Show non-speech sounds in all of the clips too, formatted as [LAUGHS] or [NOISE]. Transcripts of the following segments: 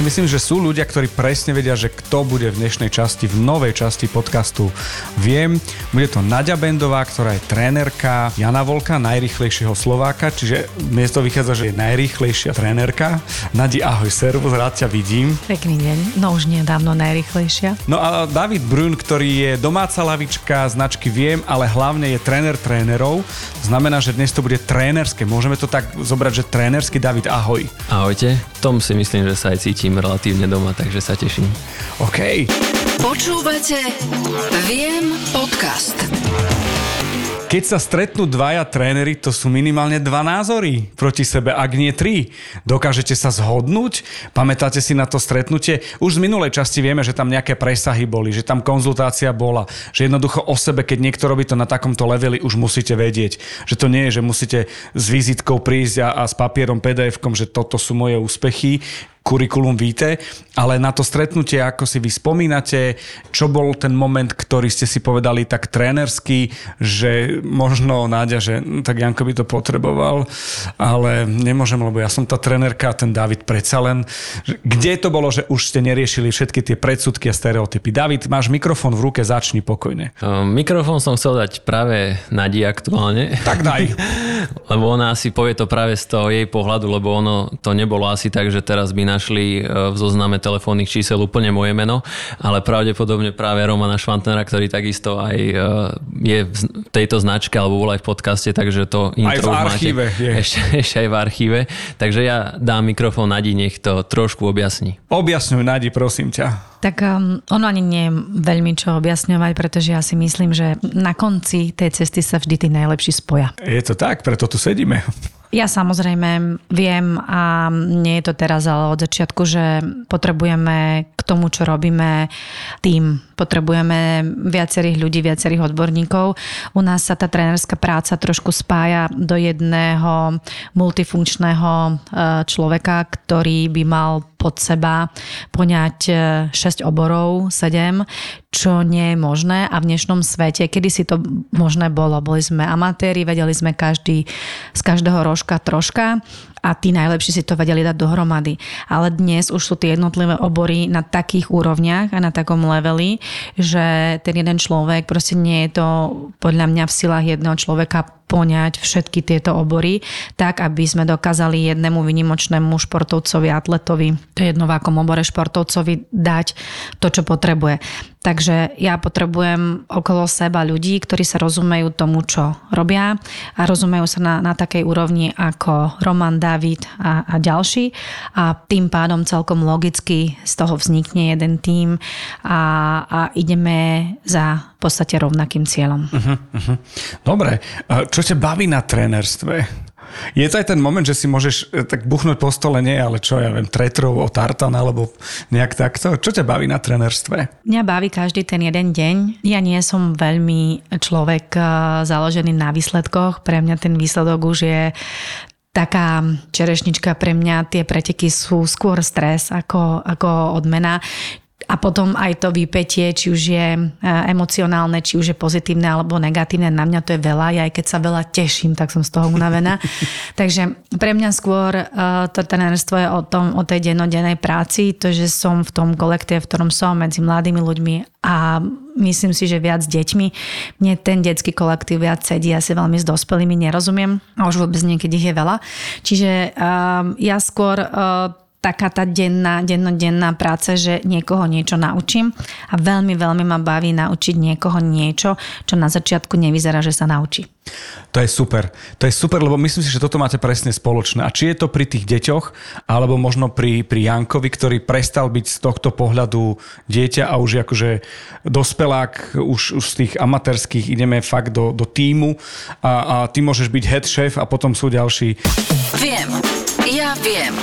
si myslím, že sú ľudia, ktorí presne vedia, že kto bude v dnešnej časti, v novej časti podcastu Viem. Bude to Nadia Bendová, ktorá je trénerka Jana Volka, najrychlejšieho Slováka, čiže miesto vychádza, že je najrychlejšia trénerka. Nadi, ahoj, servus, rád ťa vidím. Pekný deň, no už nedávno najrychlejšia. No a David Brun, ktorý je domáca lavička značky Viem, ale hlavne je tréner trénerov. Znamená, že dnes to bude trénerské. Môžeme to tak zobrať, že trénerský David, ahoj. Ahojte, tom si myslím, že sa aj cítim relatívne doma, takže sa teším. OK. Počúvate Viem podcast. Keď sa stretnú dvaja tréneri, to sú minimálne dva názory proti sebe, ak nie tri. Dokážete sa zhodnúť? Pamätáte si na to stretnutie? Už z minulej časti vieme, že tam nejaké presahy boli, že tam konzultácia bola, že jednoducho o sebe, keď niekto robí to na takomto leveli, už musíte vedieť, že to nie je, že musíte s vizitkou prísť a, a s papierom PDF-kom, že toto sú moje úspechy kurikulum víte, ale na to stretnutie, ako si vy spomínate, čo bol ten moment, ktorý ste si povedali tak trénersky, že možno Náďa, že no, tak Janko by to potreboval, ale nemôžem, lebo ja som tá trénerka a ten David predsa len. Kde to bolo, že už ste neriešili všetky tie predsudky a stereotypy? David, máš mikrofón v ruke, začni pokojne. mikrofón som chcel dať práve Nadi aktuálne. Tak daj. [LAUGHS] lebo ona asi povie to práve z toho jej pohľadu, lebo ono to nebolo asi tak, že teraz by našli e, v zozname telefónnych čísel úplne moje meno, ale pravdepodobne práve Romana Švantnera, ktorý takisto aj e, je v tejto značke alebo bol aj v podcaste, takže to intro aj v archíve máte je. [LAUGHS] Ešte, ešte aj v archíve. Takže ja dám mikrofón Nadi, nech to trošku objasní. Objasňuj Nadi, prosím ťa. Tak um, ono ani nie je veľmi čo objasňovať, pretože ja si myslím, že na konci tej cesty sa vždy tí najlepší spoja. Je to tak, preto tu sedíme. Ja samozrejme viem a nie je to teraz ale od začiatku, že potrebujeme k tomu, čo robíme, tým. Potrebujeme viacerých ľudí, viacerých odborníkov. U nás sa tá trénerská práca trošku spája do jedného multifunkčného e, človeka, ktorý by mal pod seba poňať 6 e, oborov, 7, čo nie je možné. A v dnešnom svete, kedy si to možné bolo, boli sme amatéri, vedeli sme každý z každého rožka troška a tí najlepší si to vedeli dať dohromady. Ale dnes už sú tie jednotlivé obory na takých úrovniach a na takom leveli, že ten jeden človek proste nie je to podľa mňa v silách jedného človeka poňať všetky tieto obory, tak aby sme dokázali jednému vynimočnému športovcovi, atletovi, to je obore športovcovi, dať to, čo potrebuje. Takže ja potrebujem okolo seba ľudí, ktorí sa rozumejú tomu, čo robia a rozumejú sa na, na takej úrovni ako Roman, David a, a ďalší a tým pádom celkom logicky z toho vznikne jeden tým a, a ideme za v podstate rovnakým cieľom. Uh-huh, uh-huh. Dobre, čo ťa baví na trénerstve? Je to aj ten moment, že si môžeš e, tak buchnúť po stole, nie, ale čo ja viem, tretrov o tartan alebo nejak takto. Čo ťa baví na trenerstve? Mňa baví každý ten jeden deň. Ja nie som veľmi človek e, založený na výsledkoch. Pre mňa ten výsledok už je taká čerešnička pre mňa, tie preteky sú skôr stres ako, ako odmena a potom aj to vypetie, či už je e, emocionálne, či už je pozitívne alebo negatívne, na mňa to je veľa. Ja aj keď sa veľa teším, tak som z toho unavená. [LAUGHS] Takže pre mňa skôr uh, to trenérstvo je o, tom, o tej dennodennej práci, to, že som v tom kolektíve, v ktorom som medzi mladými ľuďmi a myslím si, že viac s deťmi. Mne ten detský kolektív viac sedí, ja si veľmi s dospelými nerozumiem a už vôbec niekedy ich je veľa. Čiže uh, ja skôr uh, taká tá denná, dennodenná práca, že niekoho niečo naučím a veľmi, veľmi ma baví naučiť niekoho niečo, čo na začiatku nevyzerá, že sa naučí. To je super. To je super, lebo myslím si, že toto máte presne spoločné. A či je to pri tých deťoch, alebo možno pri, pri Jankovi, ktorý prestal byť z tohto pohľadu dieťa a už akože dospelák, už, už z tých amatérských ideme fakt do, do týmu a, a ty môžeš byť head chef a potom sú ďalší. Viem. Ja viem.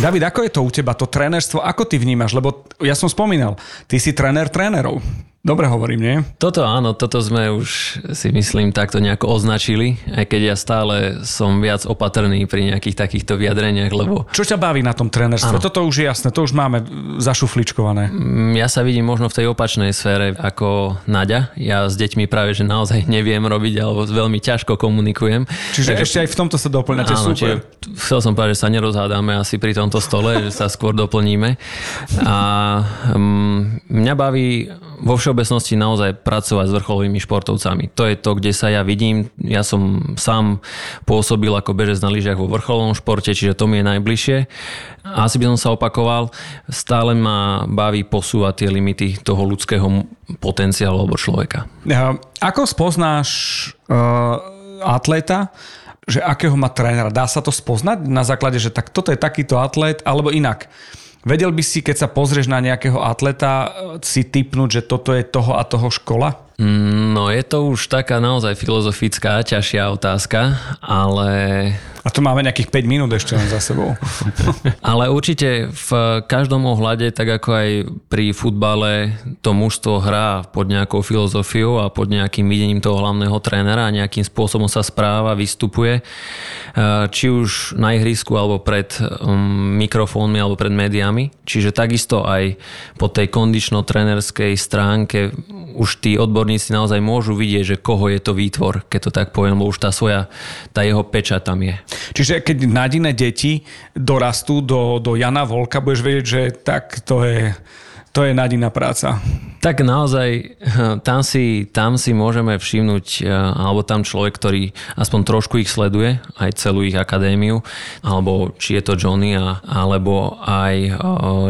David, ako je to u teba, to trénerstvo, ako ty vnímaš? Lebo ja som spomínal, ty si tréner trénerov. Dobre hovorím, nie? Toto áno, toto sme už si myslím takto nejako označili, aj keď ja stále som viac opatrný pri nejakých takýchto vyjadreniach, lebo... Čo ťa baví na tom trénerstve? Áno. Toto už je jasné, to už máme zašufličkované. Mm, Ja sa vidím možno v tej opačnej sfére ako Naďa. Ja s deťmi práve, že naozaj neviem robiť, alebo veľmi ťažko komunikujem. Čiže ešte aj v tomto sa doplňate, Áno, super. čiže chcel som povedať, že sa nerozhádame asi pri tomto stole, že sa skôr doplníme. A um, mňa baví vo všeobecnosti naozaj pracovať s vrcholovými športovcami. To je to, kde sa ja vidím. Ja som sám pôsobil ako bežec na lyžiach vo vrcholovom športe, čiže to mi je najbližšie. Asi by som sa opakoval, stále ma baví posúvať tie limity toho ľudského potenciálu alebo človeka. Ako spoznáš uh, atleta, že akého má trénera? Dá sa to spoznať na základe, že tak toto je takýto atlet, alebo inak? Vedel by si, keď sa pozrieš na nejakého atleta, eh, si typnúť, že toto je toho a toho škola? Mm, No je to už taká naozaj filozofická, ťažšia otázka, ale A tu máme nejakých 5 minút ešte len za sebou. [LAUGHS] Ale určite v každom ohľade, tak ako aj pri futbale, to mužstvo hrá pod nejakou filozofiou a pod nejakým videním toho hlavného trénera a nejakým spôsobom sa správa, vystupuje. Eh, Či už na ihrisku, alebo pred um, mikrofónmi, alebo pred médiami. Čiže takisto aj po tej kondično-trenerskej stránke už tí odborníci naozaj môžu vidieť, že koho je to výtvor, keď to tak poviem, lebo už tá svoja, tá jeho peča tam je. Čiže keď nadine deti dorastú do, do Jana Volka, budeš vedieť, že tak to je, to je nadina práca. Tak naozaj [LAUGHS] tam si, tam si môžeme všimnúť, eh, alebo tam človek, ktorý aspoň trošku ich sleduje, aj celú ich akadémiu, alebo či je to Johnny, a, alebo aj eh,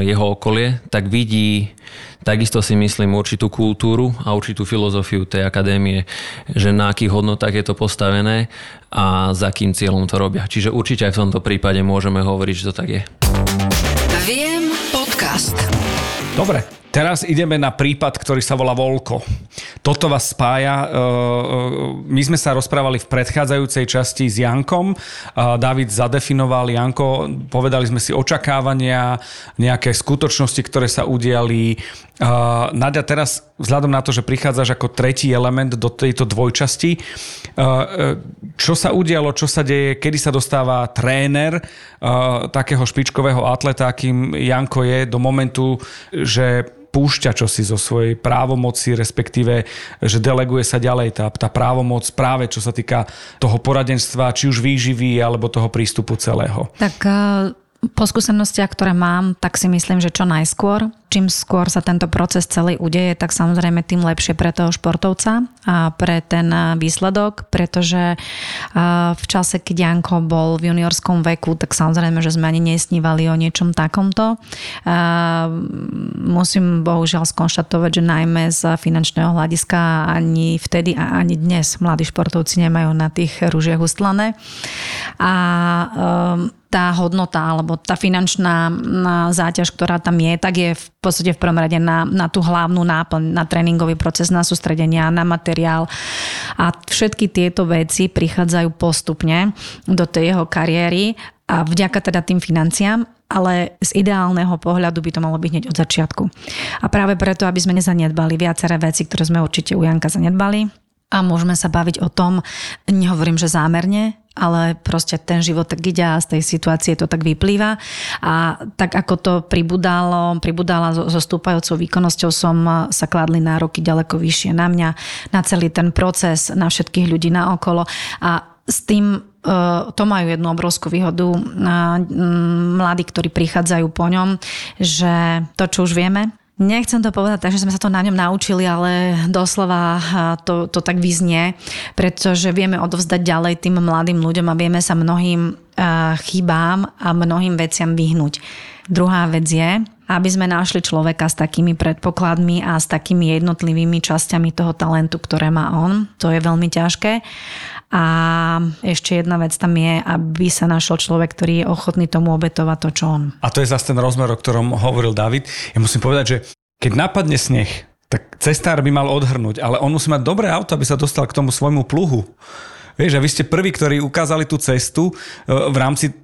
jeho okolie, tak vidí takisto si myslím určitú kultúru a určitú filozofiu tej akadémie, že na akých hodnotách je to postavené a za akým cieľom to robia. Čiže určite aj v tomto prípade môžeme hovoriť, že to tak je. Viem podcast. Dobre, teraz ideme na prípad, ktorý sa volá Volko. Toto vás spája. e, e, My sme sa rozprávali v predchádzajúcej časti s Jankom. E, David zadefinoval, Janko, povedali sme si očakávania, nejaké skutočnosti, ktoré sa udiali. Nadia, teraz vzhľadom na to, že prichádzaš ako tretí element do tejto dvojčasti, čo sa udialo, čo sa deje, kedy sa dostáva tréner takého špičkového atleta, akým Janko je, do momentu, že púšťa čosi zo svojej právomoci, respektíve, že deleguje sa ďalej tá, tá právomoc práve čo sa týka toho poradenstva, či už výživy, alebo toho prístupu celého. Tak po skúsenostiach, ktoré mám, tak si myslím, že čo najskôr. Čím skôr sa tento proces celý udeje, tak samozrejme tým lepšie pre toho športovca a pre ten eh, výsledok, pretože eh, v čase, keď Janko bol v juniorskom veku, tak samozrejme, že sme ani nesnívali o niečom takomto. Eh, Musím bohužiaľ skonštatovať, že najmä z finančného hľadiska ani vtedy a ani dnes mladí športovci nemajú na tých rúžiach ustlané. A um, tá hodnota alebo tá finančná záťaž, ktorá tam je, tak je v podstate v prvom rade na, na tú hlavnú náplň, na tréningový proces, na sústredenia, na materiál. A všetky tieto veci prichádzajú postupne do tej jeho kariéry a vďaka teda tým financiám, ale z ideálneho pohľadu by to malo byť hneď od začiatku. A práve preto, aby sme nezanedbali viaceré veci, ktoré sme určite u Janka zanedbali, a môžeme sa baviť o tom, nehovorím, že zámerne, ale proste ten život tak ide a z tej situácie to tak vyplýva. A tak ako to pribudalo, pribudala so, stúpajúcou výkonnosťou som sa kladli nároky ďaleko vyššie na mňa, na celý ten proces, na všetkých ľudí naokolo. A s tým to majú jednu obrovskú výhodu mladí, ktorí prichádzajú po ňom, že to, čo už vieme, Nechcem to povedať tak, že sme sa to na ňom naučili, ale doslova to, to tak vyznie, pretože vieme odovzdať ďalej tým mladým ľuďom a vieme sa mnohým chybám a mnohým veciam vyhnúť. Druhá vec je, aby sme našli človeka s takými predpokladmi a s takými jednotlivými časťami toho talentu, ktoré má on. To je veľmi ťažké. A ešte jedna vec tam je, aby sa našiel človek, ktorý je ochotný tomu obetovať to, čo on. A to je zase ten rozmer, o ktorom hovoril David. Ja musím povedať, že keď napadne sneh, tak cestár by mal odhrnúť, ale on musí mať dobré auto, aby sa dostal k tomu svojmu pluhu. Vieš, a vy ste prví, ktorí ukázali tú cestu e, v rámci e,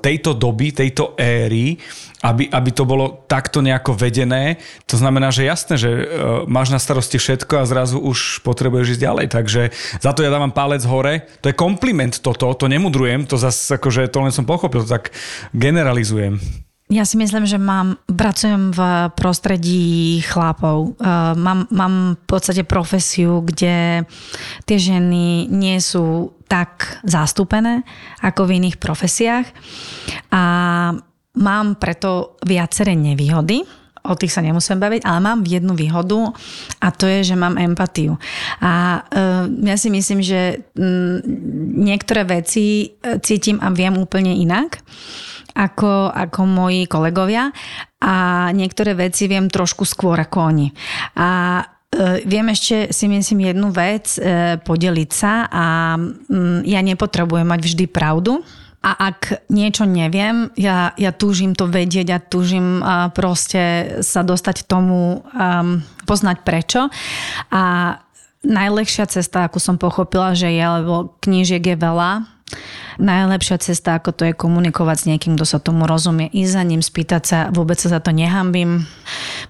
tejto doby, tejto éry, aby, aby to bolo takto nejako vedené. To znamená, že jasné, že e, máš na starosti všetko a zrazu už potrebuješ ísť ďalej. Takže za to ja dávam palec hore. To je kompliment toto, to nemudrujem, to zase akože to len som pochopil, tak generalizujem. Ja si myslím, že mám, pracujem v prostredí chlapov. Uh, mám, mám v podstate profesiu, kde tie ženy nie sú tak zastúpené ako v iných profesiách a mám preto viaceré nevýhody, o tých sa nemusím baviť, ale mám jednu výhodu a to je, že mám empatiu. A uh, ja si myslím, že um, niektoré veci cítim a viem úplne inak ako, ako moji kolegovia a niektoré veci viem trošku skôr ako oni. A e, Viem ešte si myslím jednu vec, e, podeliť sa a mm, ja nepotrebujem mať vždy pravdu, a ak niečo neviem, ja, ja túžim to vedieť a túžim proste sa dostať tomu, poznať prečo. A najlepšia cesta, ako som pochopila, že je, lebo knížiek je veľa, Najlepšia cesta, ako to je komunikovať s niekým, kto sa tomu rozumie, ísť za ním, spýtať sa, vôbec sa za to nehambím.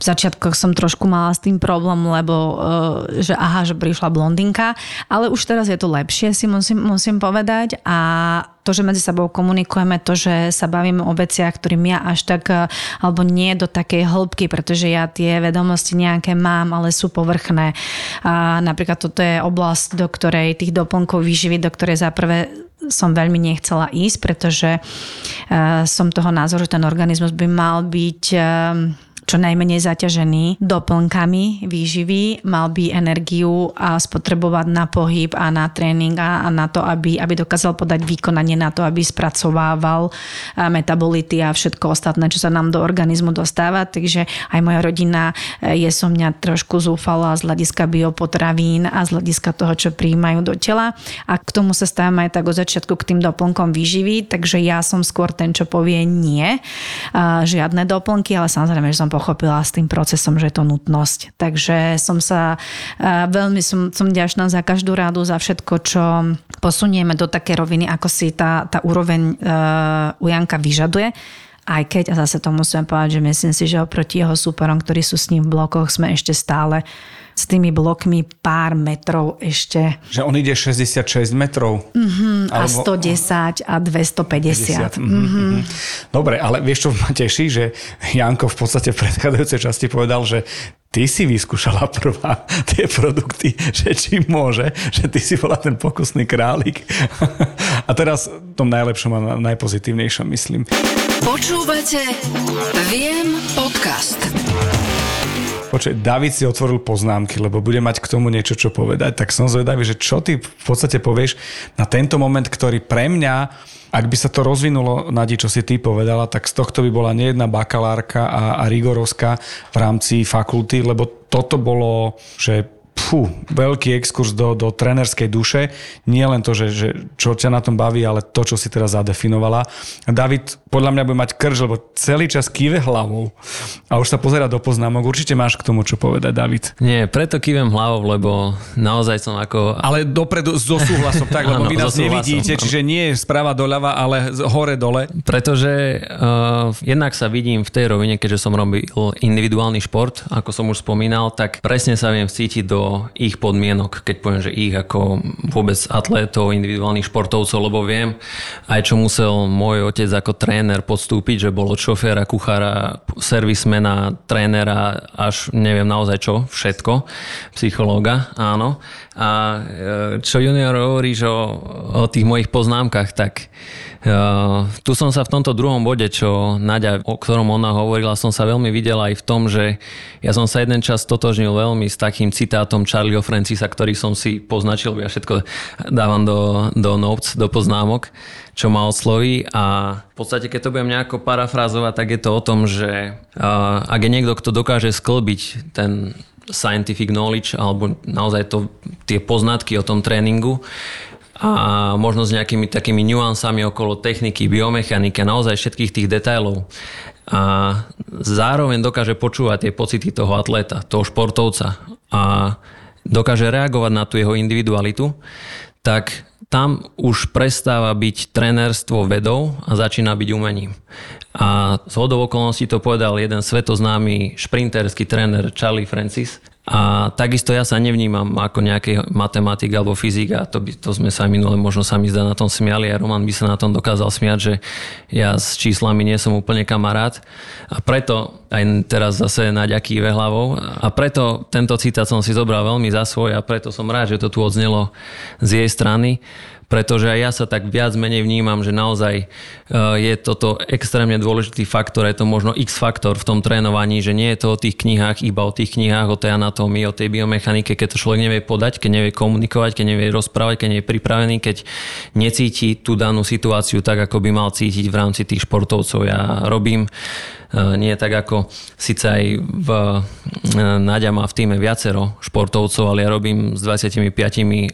V začiatkoch som trošku mala s tým problém, lebo uh, že aha, že prišla blondinka, ale už teraz je to lepšie, si musím, musím povedať a to, že medzi sebou komunikujeme, to, že sa bavíme o veciach, ktorým ja až tak, e, alebo nie do takej hĺbky, pretože ja tie vedomosti nejaké mám, ale sú povrchné. A napríklad toto je oblasť, do ktorej tých doplnkov výživy, do ktorej za prvé som veľmi nechcela ísť, pretože uh, som toho názoru, že ten organizmus by mal byť uh, čo najmenej zaťažený doplnkami výživy, mal by energiu a spotrebovať na pohyb a na tréning a, na to, aby, aby dokázal podať výkonanie na to, aby spracovával metabolity a všetko ostatné, čo sa nám do organizmu dostáva. Takže aj moja rodina e, je som mňa trošku zúfala z hľadiska biopotravín a z hľadiska toho, čo prijímajú do tela. A k tomu sa stávam aj tak od začiatku k tým doplnkom výživy, takže ja som skôr ten, čo povie nie, žiadne doplnky, ale samozrejme, že som pochopila s tým procesom, že je to nutnosť. Takže som sa veľmi som, som ďačná za každú rádu, za všetko, čo posunieme do také roviny, ako si tá, tá úroveň uh, u Janka vyžaduje. Aj keď, a zase to musím povedať, že myslím si, že oproti jeho súperom, ktorí sú s ním v blokoch, sme ešte stále s tými blokmi pár metrov ešte. Že on ide 66 metrov? Mm-hmm, alebo... A 110 a 250. 50, mm-hmm. Mm-hmm. Dobre, ale vieš, čo ma teší, že Janko v podstate v predchádzajúcej časti povedal, že ty si vyskúšala prvá tie produkty, že či môže, že ty si bola ten pokusný králik. A teraz tom najlepšom a najpozitívnejšom myslím. Počúvate Viem podcast. Počkaj, David si otvoril poznámky, lebo bude mať k tomu niečo, čo povedať. Tak som zvedavý, že čo ty v podstate povieš na tento moment, ktorý pre mňa, ak by sa to rozvinulo, Nadi, čo si ty povedala, tak z tohto by bola nejedna bakalárka a, a rigorovská v rámci fakulty, lebo toto bolo, že fú, veľký exkurs do, do trenerskej duše. Nie len to, že, že čo ťa na tom baví, ale to, čo si teraz zadefinovala. David podľa mňa bude mať krž, lebo celý čas kýve hlavou a už sa pozera do poznámok. Určite máš k tomu čo povedať, David. Nie, preto kývem hlavou, lebo naozaj som ako... Ale dopredu so súhlasom, tak, lebo vy nás nevidíte, čiže nie je sprava doľava, ale hore dole. Pretože uh, jednak sa vidím v tej rovine, keďže som robil individuálny šport, ako som už spomínal, tak presne sa viem cítiť do ich podmienok, keď poviem, že ich ako vôbec atlétov, individuálnych športovcov, lebo viem aj čo musel môj otec ako tréner podstúpiť, že bol od šoféra, kuchára, servismena, trénera, až neviem naozaj čo, všetko, psychológa, áno. A e, čo junior hovoríš o, o tých mojich poznámkach, tak uh, tu som sa v tomto druhom bode, čo Nadia, o ktorom ona hovorila, som sa veľmi videl aj v tom, že ja som sa jeden čas totožnil veľmi s takým citátom Charlieho Francisa, ktorý som si poznačil, ja všetko dávam do, do notes, do poznámok, čo ma osloví a v podstate, keď to budem nejako parafrázovať, tak je to o tom, že uh, ak je niekto, kto dokáže sklbiť ten scientific knowledge alebo naozaj to, tie poznatky o tom tréningu a možno s nejakými takými nuansami okolo techniky, biomechaniky a naozaj všetkých tých detailov. A zároveň dokáže počúvať tie pocity toho atléta, toho športovca a dokáže reagovať na tú jeho individualitu, tak tam už prestáva byť trenérstvo vedou a začína byť umením. A z hodou okolností to povedal jeden svetoznámy šprinterský tréner Charlie Francis, a takisto ja sa nevnímam ako nejaký matematik alebo fyzik a to, by, to sme sa minule možno sa mi zdá na tom smiali. A Roman by sa na tom dokázal smiať, že ja s číslami nie som úplne kamarát. A preto aj teraz zase naďaký hlavou a preto tento citát som si zobral veľmi za svoj a preto som rád, že to tu odznelo z jej strany pretože aj ja sa tak viac menej vnímam, že naozaj e, je toto extrémne dôležitý faktor, je to možno X faktor v tom trénovaní, že nie je to o tých knihách, iba o tých knihách, o tej anatómii, o tej biomechanike, keď to človek nevie podať, keď nevie komunikovať, keď nevie rozprávať, keď nie je pripravený, keď necíti tú danú situáciu tak, ako by mal cítiť v rámci tých športovcov. Ja robím nie tak ako síce aj v e, Náďa má v týme viacero športovcov, ale ja robím s 25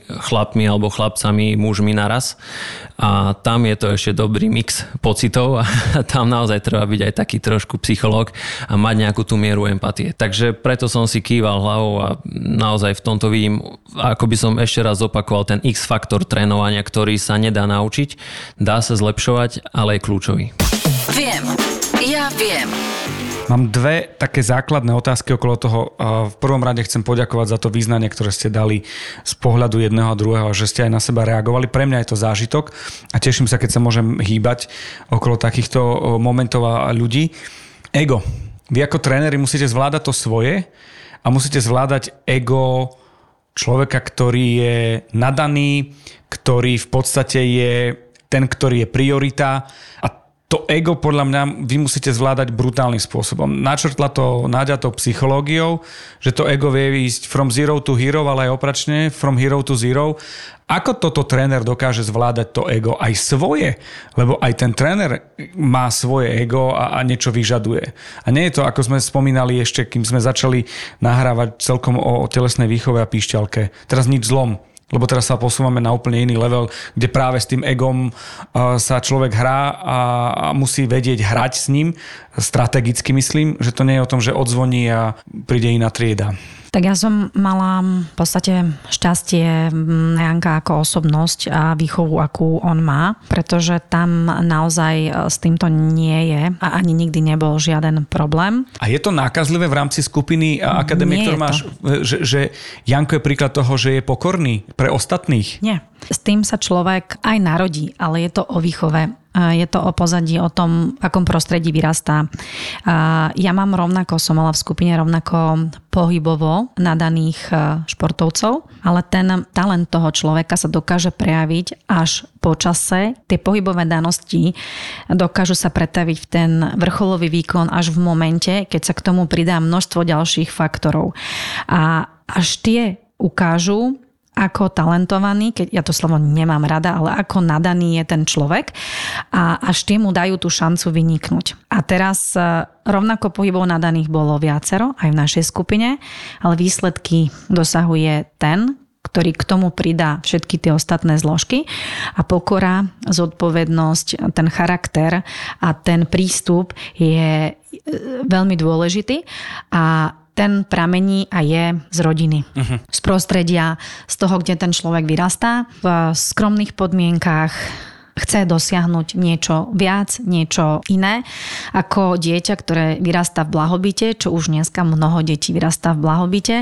chlapmi alebo chlapcami, mužmi naraz a tam je to ešte dobrý mix pocitov a [LAUGHS] tam naozaj treba byť aj taký trošku psychológ a mať nejakú tú mieru empatie. Takže preto som si kýval hlavou a naozaj v tomto vidím, ako by som ešte raz opakoval ten X-faktor trénovania, ktorý sa nedá naučiť, dá sa zlepšovať, ale je kľúčový. Viem. Ja viem. Mám dve také základné otázky okolo toho. V prvom rade chcem poďakovať za to význanie, ktoré ste dali z pohľadu jedného a druhého, že ste aj na seba reagovali. Pre mňa je to zážitok a teším sa, keď sa môžem hýbať okolo takýchto momentov a ľudí. Ego. Vy ako tréneri musíte zvládať to svoje a musíte zvládať ego človeka, ktorý je nadaný, ktorý v podstate je ten, ktorý je priorita a to ego podľa mňa vy musíte zvládať brutálnym spôsobom. Načrtla to Náďa to psychológiou, že to ego vie ísť from zero to hero, ale aj opračne, from hero to zero. Ako toto tréner dokáže zvládať to ego aj svoje? Lebo aj ten tréner má svoje ego a, a niečo vyžaduje. A nie je to, ako sme spomínali ešte, kým sme začali nahrávať celkom o, o telesnej výchove a píšťalke. Teraz nič zlom lebo teraz sa posúvame na úplne iný level, kde práve s tým egom uh, sa človek hrá a musí vedieť hrať s ním, strategicky myslím, že to nie je o tom, že odzvoní a príde iná trieda. Tak ja som mala v podstate šťastie Janka ako osobnosť a výchovu, akú on má, pretože tam naozaj e, s týmto nie je a ani nikdy nebol žiaden problém. A je to nákazlivé v rámci skupiny a akadémie, ktorú máš, že, že Janko je príklad toho, že je pokorný pre ostatných? Nie. S tým sa človek aj narodí, ale je to o výchove je to o pozadí, o tom, v akom prostredí vyrastá. Ja mám rovnako, som mala v skupine rovnako pohybovo nadaných e, športovcov, ale ten talent toho človeka sa dokáže prejaviť až po čase. Tie pohybové danosti dokážu sa pretaviť v ten vrcholový výkon až v momente, keď sa k tomu pridá množstvo ďalších faktorov. A až tie ukážu, ako talentovaný, keď ja to slovo nemám rada, ale ako nadaný je ten človek a až tie mu dajú tú šancu vyniknúť. A teraz e, rovnako pohybov nadaných bolo viacero, aj v našej skupine, ale výsledky dosahuje ten, ktorý k tomu pridá všetky tie ostatné zložky a pokora, zodpovednosť, ten charakter a ten prístup je e, veľmi dôležitý a ten pramení a je z rodiny. Uh-huh. Z prostredia, z toho, kde ten človek vyrastá, v skromných podmienkách, chce dosiahnuť niečo viac, niečo iné, ako dieťa, ktoré vyrastá v blahobite, čo už dneska mnoho detí vyrastá v blahobite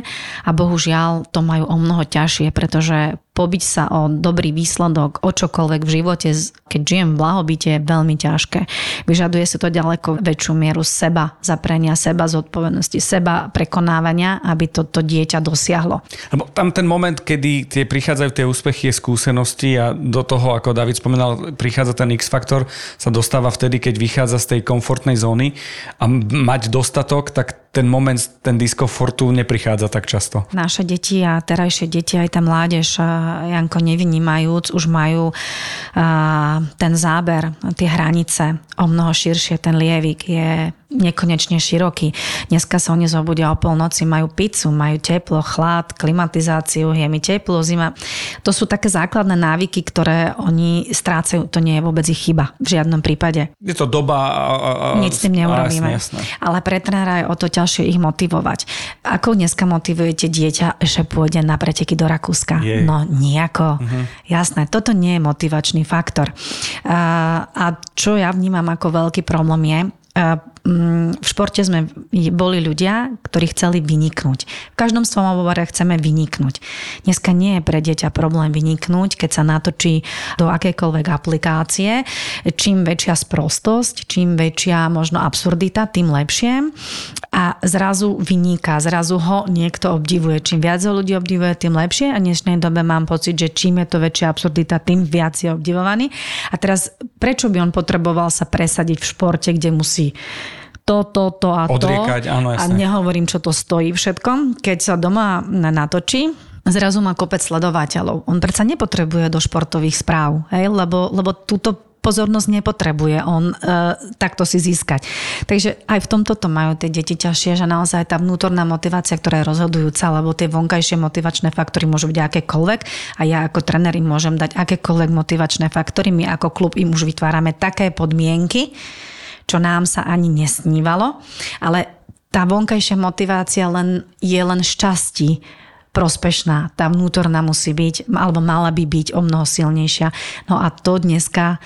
a bohužiaľ to majú o mnoho ťažšie, pretože pobiť sa o dobrý výsledok, o čokoľvek v živote, keď žijem v blahobite, je veľmi ťažké. Vyžaduje sa to ďaleko väčšiu mieru seba zaprenia, seba zodpovednosti, seba prekonávania, aby to, to dieťa dosiahlo. Lebo tam ten moment, kedy tie prichádzajú tie úspechy, je skúsenosti a do toho, ako David spomenal, prichádza ten X-faktor, sa dostáva vtedy, keď vychádza z tej komfortnej zóny a mať dostatok, tak ten moment, ten diskomfortu neprichádza tak často. Naše deti a terajšie deti, aj tá mládež, Janko, nevynímajúc, už majú ten záber, tie hranice o mnoho širšie. Ten lievik je nekonečne široký. Dneska sa oni zobudia o polnoci, majú pizzu, majú teplo, chlad, klimatizáciu, je mi teplo, zima. To sú také základné návyky, ktoré oni strácajú. To nie je vôbec ich chyba v žiadnom prípade. Je to doba a... a, Nic s tým neurobíme. Jasné, jasné. Ale pre trénera je o to ťažšie ich motivovať. Ako dneska motivujete dieťa, že pôjde na preteky do Rakúska? Je. No nejako. Uh-huh. Jasné, toto nie je motivačný faktor. A, a čo ja vnímam ako veľký problém je, mm, v športe sme boli ľudia, ktorí chceli vyniknúť. V každom svojom obore chceme vyniknúť. Dneska nie je pre dieťa problém vyniknúť, keď sa natočí do akékoľvek aplikácie. Čím väčšia sprostosť, čím väčšia možno absurdita, tým lepšie. A zrazu vyniká, zrazu ho niekto obdivuje. Čím viac ho ľudí obdivuje, tým lepšie. A v dnešnej dobe mám pocit, že čím je to väčšia absurdita, tým viac je obdivovaný. A teraz, prečo by on potreboval sa presadiť v športe, kde musí to, to, to a to. Odriekať, áno, a nehovorím, čo to stojí všetko. Keď sa doma natočí, zrazu má kopec sledovateľov. On predsa nepotrebuje do športových správ, hej? Lebo, lebo túto pozornosť nepotrebuje on e, takto si získať. Takže aj v tomto to majú tie deti ťažšie, že naozaj tá vnútorná motivácia, ktorá je rozhodujúca, lebo tie vonkajšie motivačné faktory môžu byť akékoľvek a ja ako tréner im môžem dať akékoľvek motivačné faktory. My ako klub im už vytvárame také podmienky, čo nám sa ani nesnívalo, ale tá vonkajšia motivácia len, je len šťastí prospešná. Tá vnútorná musí byť, alebo mala by byť o mnoho silnejšia. No a to dneska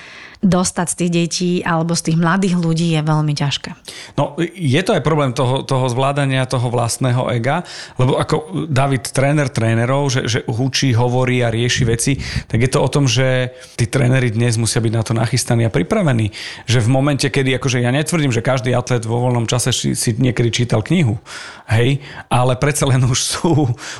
dostať z tých detí alebo z tých mladých ľudí je veľmi ťažké. No, je to aj problém toho, toho zvládania toho vlastného ega, lebo ako David, tréner trénerov, že, že učí, hovorí a rieši veci, tak je to o tom, že tí tréneri dnes musia byť na to nachystaní a pripravení. Že v momente, kedy, akože ja netvrdím, že každý atlet vo voľnom čase si, si niekedy čítal knihu, hej, ale predsa len už sú,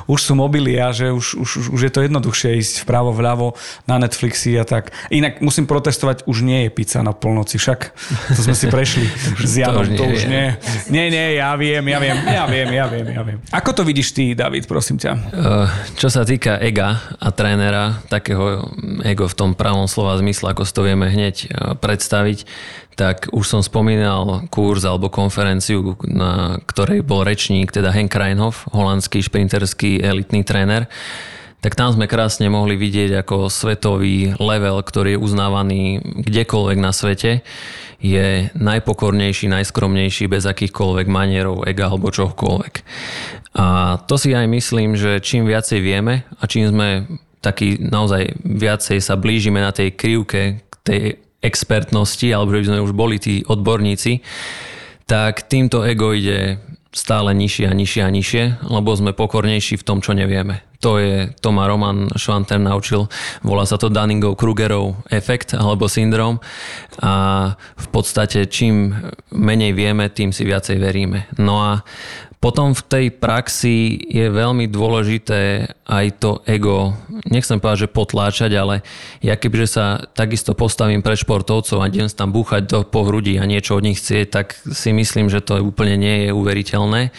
už sú mobily a že už, už, už je to jednoduchšie ísť vpravo, vľavo na Netflixy a tak. Inak musím protestovať, už nie je pizza na polnoci, však to sme si prešli [LAUGHS] s Janom, to nie už nie. Nie, nie, ja viem, ja viem, ja viem, ja viem, ja viem. Ako to vidíš ty, David, prosím ťa? Eh, Čo sa týka ega a trénera, takého ego v tom pravom slova zmysle, ako si to vieme hneď eh, predstaviť, tak už som spomínal kurz alebo konferenciu, na ktorej bol rečník, teda Henk Reinhoff, holandský šprinterský elitný tréner. Tak tam sme krásne mohli vidieť, ako svetový level, ktorý je uznávaný kdekoľvek na svete, je najpokornejší, najskromnejší, bez akýchkoľvek manierov, ega alebo čokoľvek. A to si aj myslím, že čím viacej vieme a čím sme taký naozaj viacej sa blížime na tej krivke k tej expertnosti, alebo že by sme už boli tí odborníci, tak týmto ego ide stále nižšie a nižšie a nižšie, lebo sme pokornejší v tom, čo nevieme. To, je, to ma Roman Švanter naučil. Volá sa to Dunningov-Krugerov efekt alebo syndrom. A v podstate čím menej vieme, tým si viacej veríme. No a potom v tej praxi je veľmi dôležité aj to ego, nechcem povedať, že potláčať, ale ja kebyže sa takisto postavím pred športovcov a idem tam búchať do pohrudí a niečo od nich chcieť, tak si myslím, že to úplne nie je uveriteľné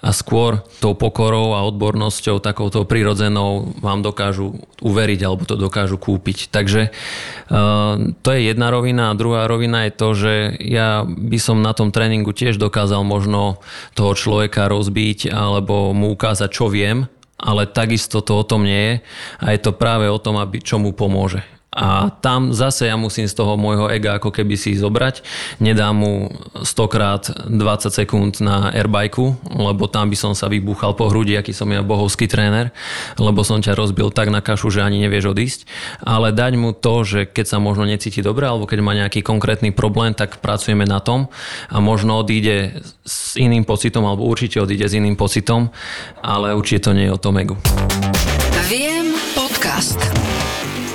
a skôr tou pokorou a odbornosťou, takouto prirodzenou vám dokážu uveriť alebo to dokážu kúpiť. Takže uh, to je jedna rovina a druhá rovina je to, že ja by som na tom tréningu tiež dokázal možno toho človeka rozbiť alebo mu ukázať, čo viem, ale takisto to o tom nie je a je to práve o tom, aby čo mu pomôže. A tam zase ja musím z toho môjho ega ako keby si zobrať. Nedám mu 100 krát 20 sekúnd na airbajku, lebo tam by som sa vybúchal po hrudi, aký som ja bohovský tréner, lebo som ťa rozbil tak na kašu, že ani nevieš odísť. Ale dať mu to, že keď sa možno necíti dobre, alebo keď má nejaký konkrétny problém, tak pracujeme na tom a možno odíde s iným pocitom, alebo určite odíde s iným pocitom, ale určite to nie je o tom egu. Viem podcast.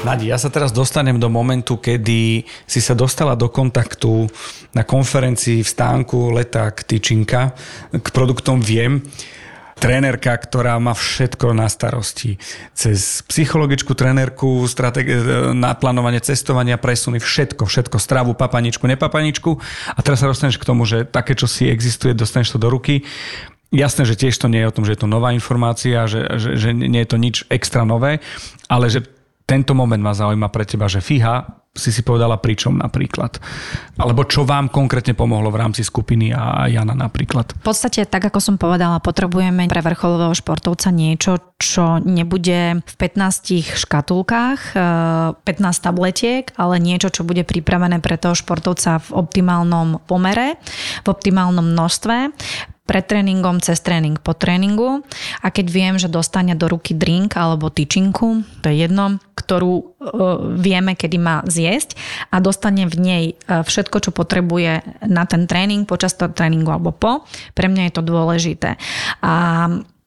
Nadi, ja sa teraz dostanem do momentu, kedy si sa dostala do kontaktu na konferencii v stánku Leták Tyčinka k produktom Viem. Trénerka, ktorá má všetko na starosti. Cez psychologickú trénerku, strategi- naplánovanie cestovania, presuny, všetko, všetko, stravu, papaničku, nepapaničku. A teraz sa dostaneš k tomu, že také, čo si existuje, dostaneš to do ruky. Jasné, že tiež to nie je o tom, že je to nová informácia, že, že, že nie je to nič extra nové, ale že tento moment ma zaujíma pre teba, že fíha, si si povedala pričom napríklad? Alebo čo vám konkrétne pomohlo v rámci skupiny a Jana napríklad? V podstate, tak ako som povedala, potrebujeme pre vrcholového športovca niečo, čo nebude v 15 škatulkách, 15 eh, tabletiek, ale niečo, čo bude pripravené pre toho športovca v optimálnom pomere, v optimálnom množstve pred tréningom, cez tréning, po tréningu a keď viem, že dostane do ruky drink alebo tyčinku, to je jedno, ktorú uh, vieme, kedy má zjesť a dostane v nej uh, všetko, čo potrebuje na ten tréning, počas toho tréningu alebo po, pre mňa je to dôležité. A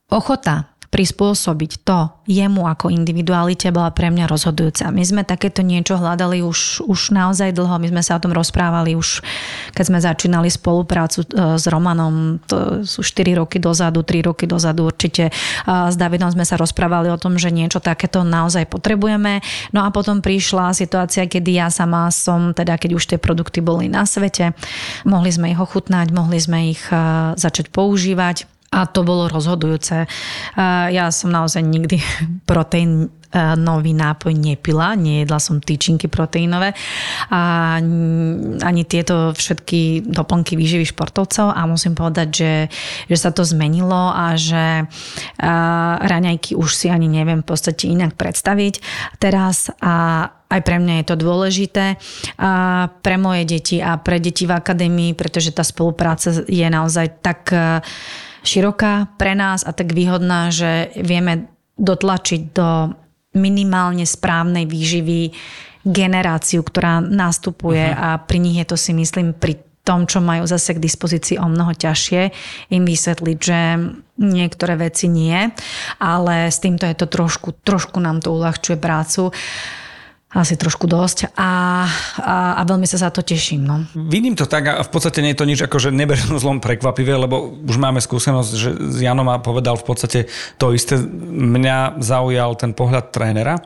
ochota prispôsobiť to jemu ako individualite bola pre mňa rozhodujúca. My sme takéto niečo hľadali už, už naozaj dlho, my sme sa o tom rozprávali už, keď sme začínali spoluprácu e, s Romanom, to sú 4 roky dozadu, 3 roky dozadu určite. S Davidom sme sa rozprávali o tom, že niečo takéto naozaj potrebujeme. No a potom prišla situácia, kedy ja sama som, teda keď už tie produkty boli na svete, mohli sme ich ochutnať, mohli sme ich e, začať používať a to bolo rozhodujúce. Ja som naozaj nikdy [LAUGHS] proteín nový nápoj nepila, nejedla som tyčinky proteínové a ani tieto všetky doplnky výživy športovcov a musím povedať, že, že sa to zmenilo a že raňajky už si ani neviem v podstate inak predstaviť teraz a aj pre mňa je to dôležité a pre moje deti a pre deti v akadémii, pretože tá spolupráca je naozaj tak široká pre nás a tak výhodná, že vieme dotlačiť do minimálne správnej výživy generáciu, ktorá nastupuje uh-huh. a pri nich je to si myslím pri tom, čo majú zase k dispozícii o mnoho ťažšie, im vysvetliť, že niektoré veci nie, ale s týmto je to trošku, trošku nám to uľahčuje prácu asi trošku dosť a, a, a veľmi sa za to teším. No. Vidím to tak a v podstate nie je to nič že nebežnú [LAUGHS] zlom prekvapivé, lebo už máme skúsenosť, že s Janom a povedal v podstate to isté. Mňa zaujal ten pohľad trénera.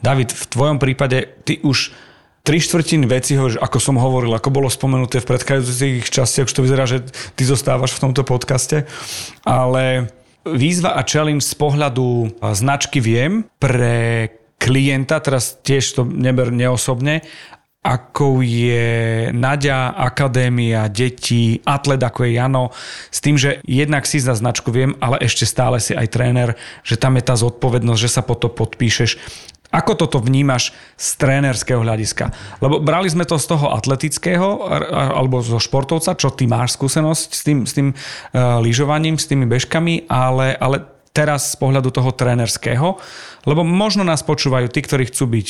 David, v tvojom prípade ty už tri štvrtiny veci, ako som hovoril, ako bolo spomenuté v predchádzajúcich častiach, už to vyzerá, že ty zostávaš v tomto podcaste, ale výzva a challenge z pohľadu značky Viem pre klienta, teraz tiež to neber neosobne, ako je Nadia, akadémia, deti, atlet ako je Jano, s tým, že jednak si za značku viem, ale ešte stále si aj tréner, že tam je tá zodpovednosť, že sa po to podpíšeš. Ako toto vnímaš z trénerského hľadiska? Lebo brali sme to z toho atletického alebo zo športovca, čo ty máš skúsenosť s tým, s tým uh, lyžovaním, s tými bežkami, ale, ale teraz z pohľadu toho trénerského, lebo možno nás počúvajú tí, ktorí chcú byť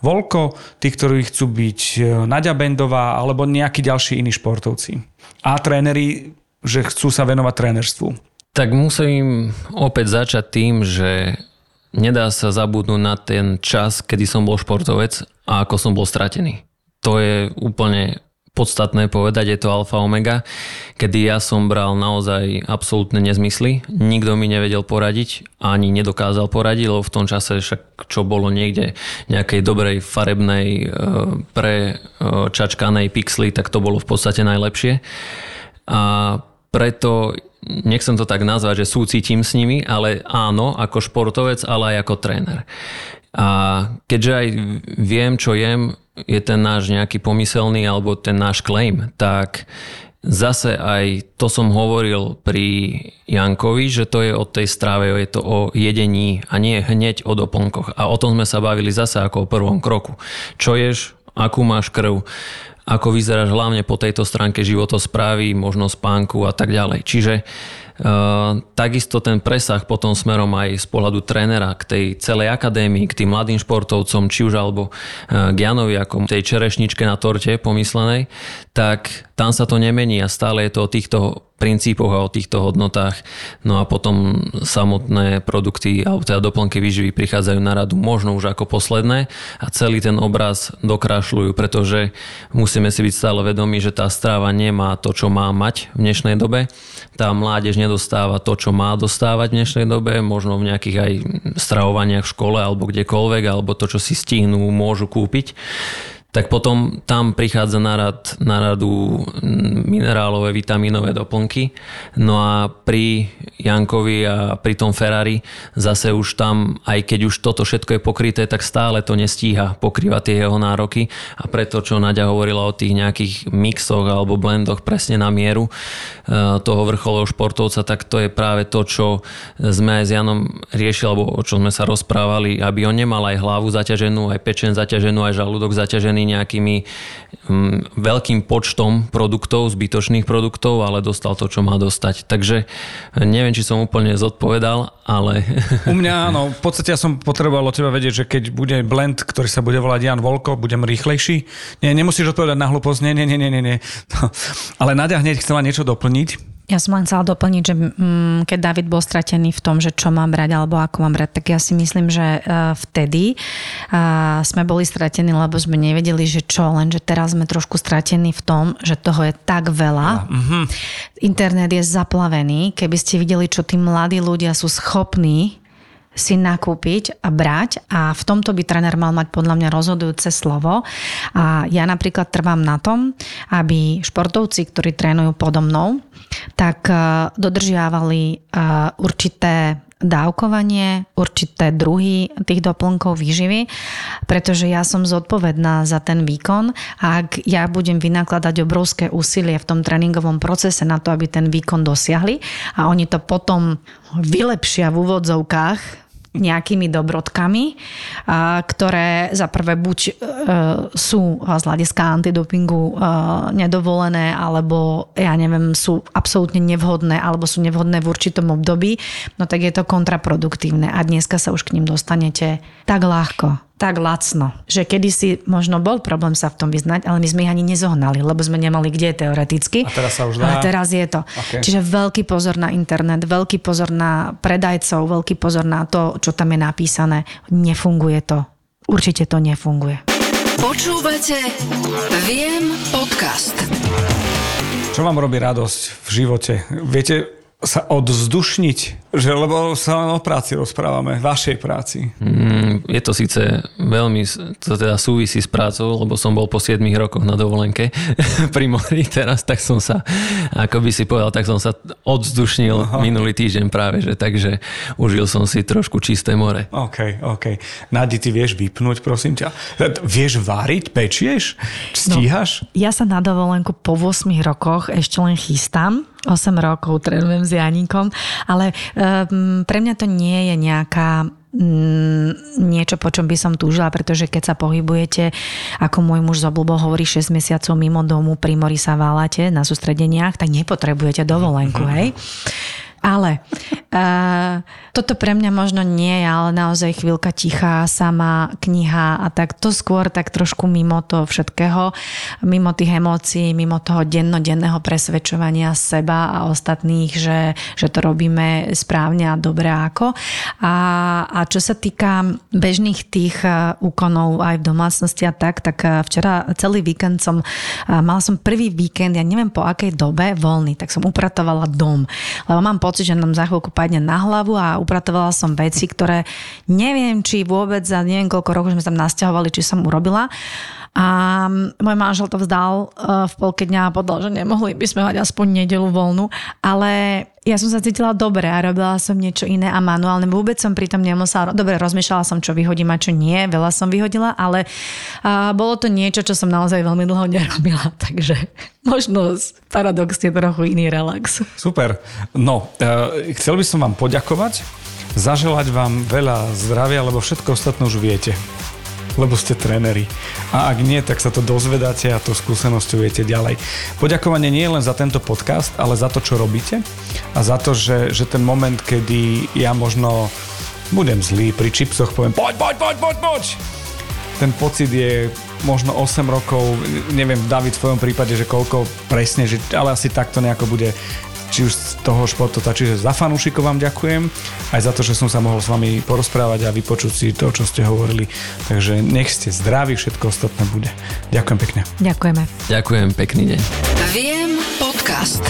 Volko, tí, ktorí chcú byť e, Nadia Bendová alebo nejakí ďalší iní športovci. A tréneri, že chcú sa venovať trénerstvu. Tak musím opäť začať tým, že nedá sa zabudnúť na ten čas, kedy som bol športovec a ako som bol stratený. To je úplne podstatné povedať, je to alfa omega, kedy ja som bral naozaj absolútne nezmysly. Nikto mi nevedel poradiť, ani nedokázal poradiť, lebo v tom čase však čo bolo niekde nejakej dobrej farebnej e, pre e, čačkanej pixly, tak to bolo v podstate najlepšie. A preto nechcem to tak nazvať, že súcitím s nimi, ale áno, ako športovec, ale aj ako tréner. A keďže aj viem, čo jem, je ten náš nejaký pomyselný alebo ten náš claim, tak zase aj to som hovoril pri Jankovi, že to je o tej strave, je to o jedení a nie hneď o doplnkoch. A o tom sme sa bavili zase ako o prvom kroku. Čo ješ, akú máš krv, ako vyzeráš hlavne po tejto stránke životosprávy, možno spánku a tak ďalej. Čiže takisto ten presah potom smerom aj z pohľadu trénera k tej celej akadémii, k tým mladým športovcom, či už alebo uh, k Janovi ako tej čerešničke na torte pomyslenej, tak tam sa to nemení a stále je to o týchto princípoch a o týchto hodnotách. No a potom samotné produkty alebo teda doplnky výživy prichádzajú na radu možno už ako posledné a celý ten obraz dokrašľujú, pretože musíme si byť stále vedomí, že tá stráva nemá to, čo má mať v dnešnej dobe. Tá mládež nedostáva to, čo má dostávať v dnešnej dobe, možno v nejakých aj stravovaniach v škole alebo kdekoľvek, alebo to, čo si stihnú, môžu kúpiť. Tak potom tam prichádza na, rad, na radu minerálové, vitamínové doplnky. No a pri Jankovi a pri tom Ferrari zase už tam, aj keď už toto všetko je pokryté, tak stále to nestíha pokrývať tie jeho nároky a preto, čo Nadia hovorila o tých nejakých mixoch alebo blendoch presne na mieru e, toho vrcholového športovca, tak to je práve to, čo sme aj s Janom riešili, alebo o čom sme sa rozprávali, aby on nemal aj hlavu zaťaženú, aj pečen zaťaženú, aj žalúdok zaťažený zaťažený nejakými um, veľkým počtom produktov, zbytočných produktov, ale dostal to, čo má dostať. Takže eh, neviem, či som úplne zodpovedal, ale... U mňa [LAUGHS] áno, v podstate ja som potreboval od teba vedieť, že keď bude blend, ktorý sa bude volať Jan Volko, budem rýchlejší. Nie, nemusíš odpovedať na hlúposť, nie, nie, nie, nie, nie. No. [LAUGHS] Ale Nadia hneď chcela niečo doplniť. Ja som len chcela doplniť, že mm, keď David bol stratený v tom, že čo mám brať alebo ako mám brať, tak ja si myslím, že uh, vtedy uh, sme boli stratení, lebo sme nevedeli, že čo, lenže teraz sme trošku stratení v tom, že toho je tak veľa. Mm-hmm. Internet je zaplavený. Keby ste videli, čo tí mladí ľudia sú schopní si nakúpiť a brať a v tomto by tréner mal mať podľa mňa rozhodujúce slovo. A ja napríklad trvám na tom, aby športovci, ktorí trénujú podo mnou, tak eh, dodržiavali eh, určité dávkovanie, určité druhy tých doplnkov výživy, pretože ja som zodpovedná za ten výkon a ak ja budem vynakladať obrovské úsilie v tom tréningovom procese na to, aby ten výkon dosiahli a oni to potom vylepšia v úvodzovkách nejakými dobrodkami, ktoré za prvé buď e, sú z hľadiska antidopingu e, nedovolené, alebo ja neviem, sú absolútne nevhodné, alebo sú nevhodné v určitom období, no tak je to kontraproduktívne a dneska sa už k ním dostanete tak ľahko tak lacno, že kedysi možno bol problém sa v tom vyznať, ale my sme ich ani nezohnali, lebo sme nemali kde teoreticky. A teraz sa už dá. A teraz je to. Okay. Čiže veľký pozor na internet, veľký pozor na predajcov, veľký pozor na to, čo tam je napísané. Nefunguje to. Určite to nefunguje. Počúvate Viem podcast. Čo vám robí radosť v živote? Viete, sa odzdušniť, že lebo sa len o práci rozprávame, vašej práci. Mm, je to síce veľmi, to teda súvisí s prácou, lebo som bol po 7 rokoch na dovolenke [LAUGHS] pri mori teraz, tak som sa, ako by si povedal, tak som sa odzdušnil Aha. minulý týždeň práve, že takže užil som si trošku čisté more. OK, OK. Nadi, ty vieš vypnúť, prosím ťa? Vieš váriť, pečieš? Stíhaš? No, ja sa na dovolenku po 8 rokoch ešte len chystám 8 rokov trénujem s Janíkom, ale um, pre mňa to nie je nejaká um, niečo, po čom by som túžila, pretože keď sa pohybujete, ako môj muž zoblubo hovorí 6 mesiacov mimo domu, pri mori sa válate na sústredeniach, tak nepotrebujete dovolenku, hej? Ale uh, toto pre mňa možno nie je, ale naozaj chvíľka tichá, sama kniha a tak to skôr tak trošku mimo toho všetkého, mimo tých emócií, mimo toho dennodenného presvedčovania seba a ostatných, že, že to robíme správne a dobre ako. A, a čo sa týka bežných tých úkonov aj v domácnosti a tak, tak včera celý víkend som, mal som prvý víkend, ja neviem po akej dobe, voľný, tak som upratovala dom. Lebo mám pocit, že nám za chvíľku padne na hlavu a upratovala som veci, ktoré neviem, či vôbec za neviem koľko rokov sme tam nasťahovali, či som urobila. A môj manžel to vzdal e, v polke dňa a povedal, že nemohli by sme mať aspoň nedelu voľnu, ale ja som sa cítila dobre a robila som niečo iné a manuálne. Vôbec som pritom nemusela, dobre, rozmýšľala som, čo vyhodím a čo nie, veľa som vyhodila, ale a bolo to niečo, čo som naozaj veľmi dlho nerobila, [LAUGHS] takže možno paradoxne trochu iný relax. Super. No, e, chcel by som vám poďakovať, zaželať vám veľa zdravia, lebo všetko ostatné už viete lebo ste tréneri. A ak nie, tak sa to dozvedáte a to skúsenosťou viete ďalej. Poďakovanie nie len za tento podcast, ale za to, čo robíte a za to, že, že ten moment, kedy ja možno budem zlý pri čipsoch, poviem poď, poď, poď, poď, poď. Ten pocit je možno 8 rokov, neviem David v tvojom prípade, že koľko presne, že, ale asi takto nejako bude či už z toho športota. Čiže za fanúšikov vám ďakujem, aj za to, že som sa mohol s vami porozprávať a vypočuť si to, čo ste hovorili. Takže nech ste zdraví, všetko ostatné bude. Ďakujem pekne. Ďakujeme. Ďakujem, pekný deň. Viem podcast.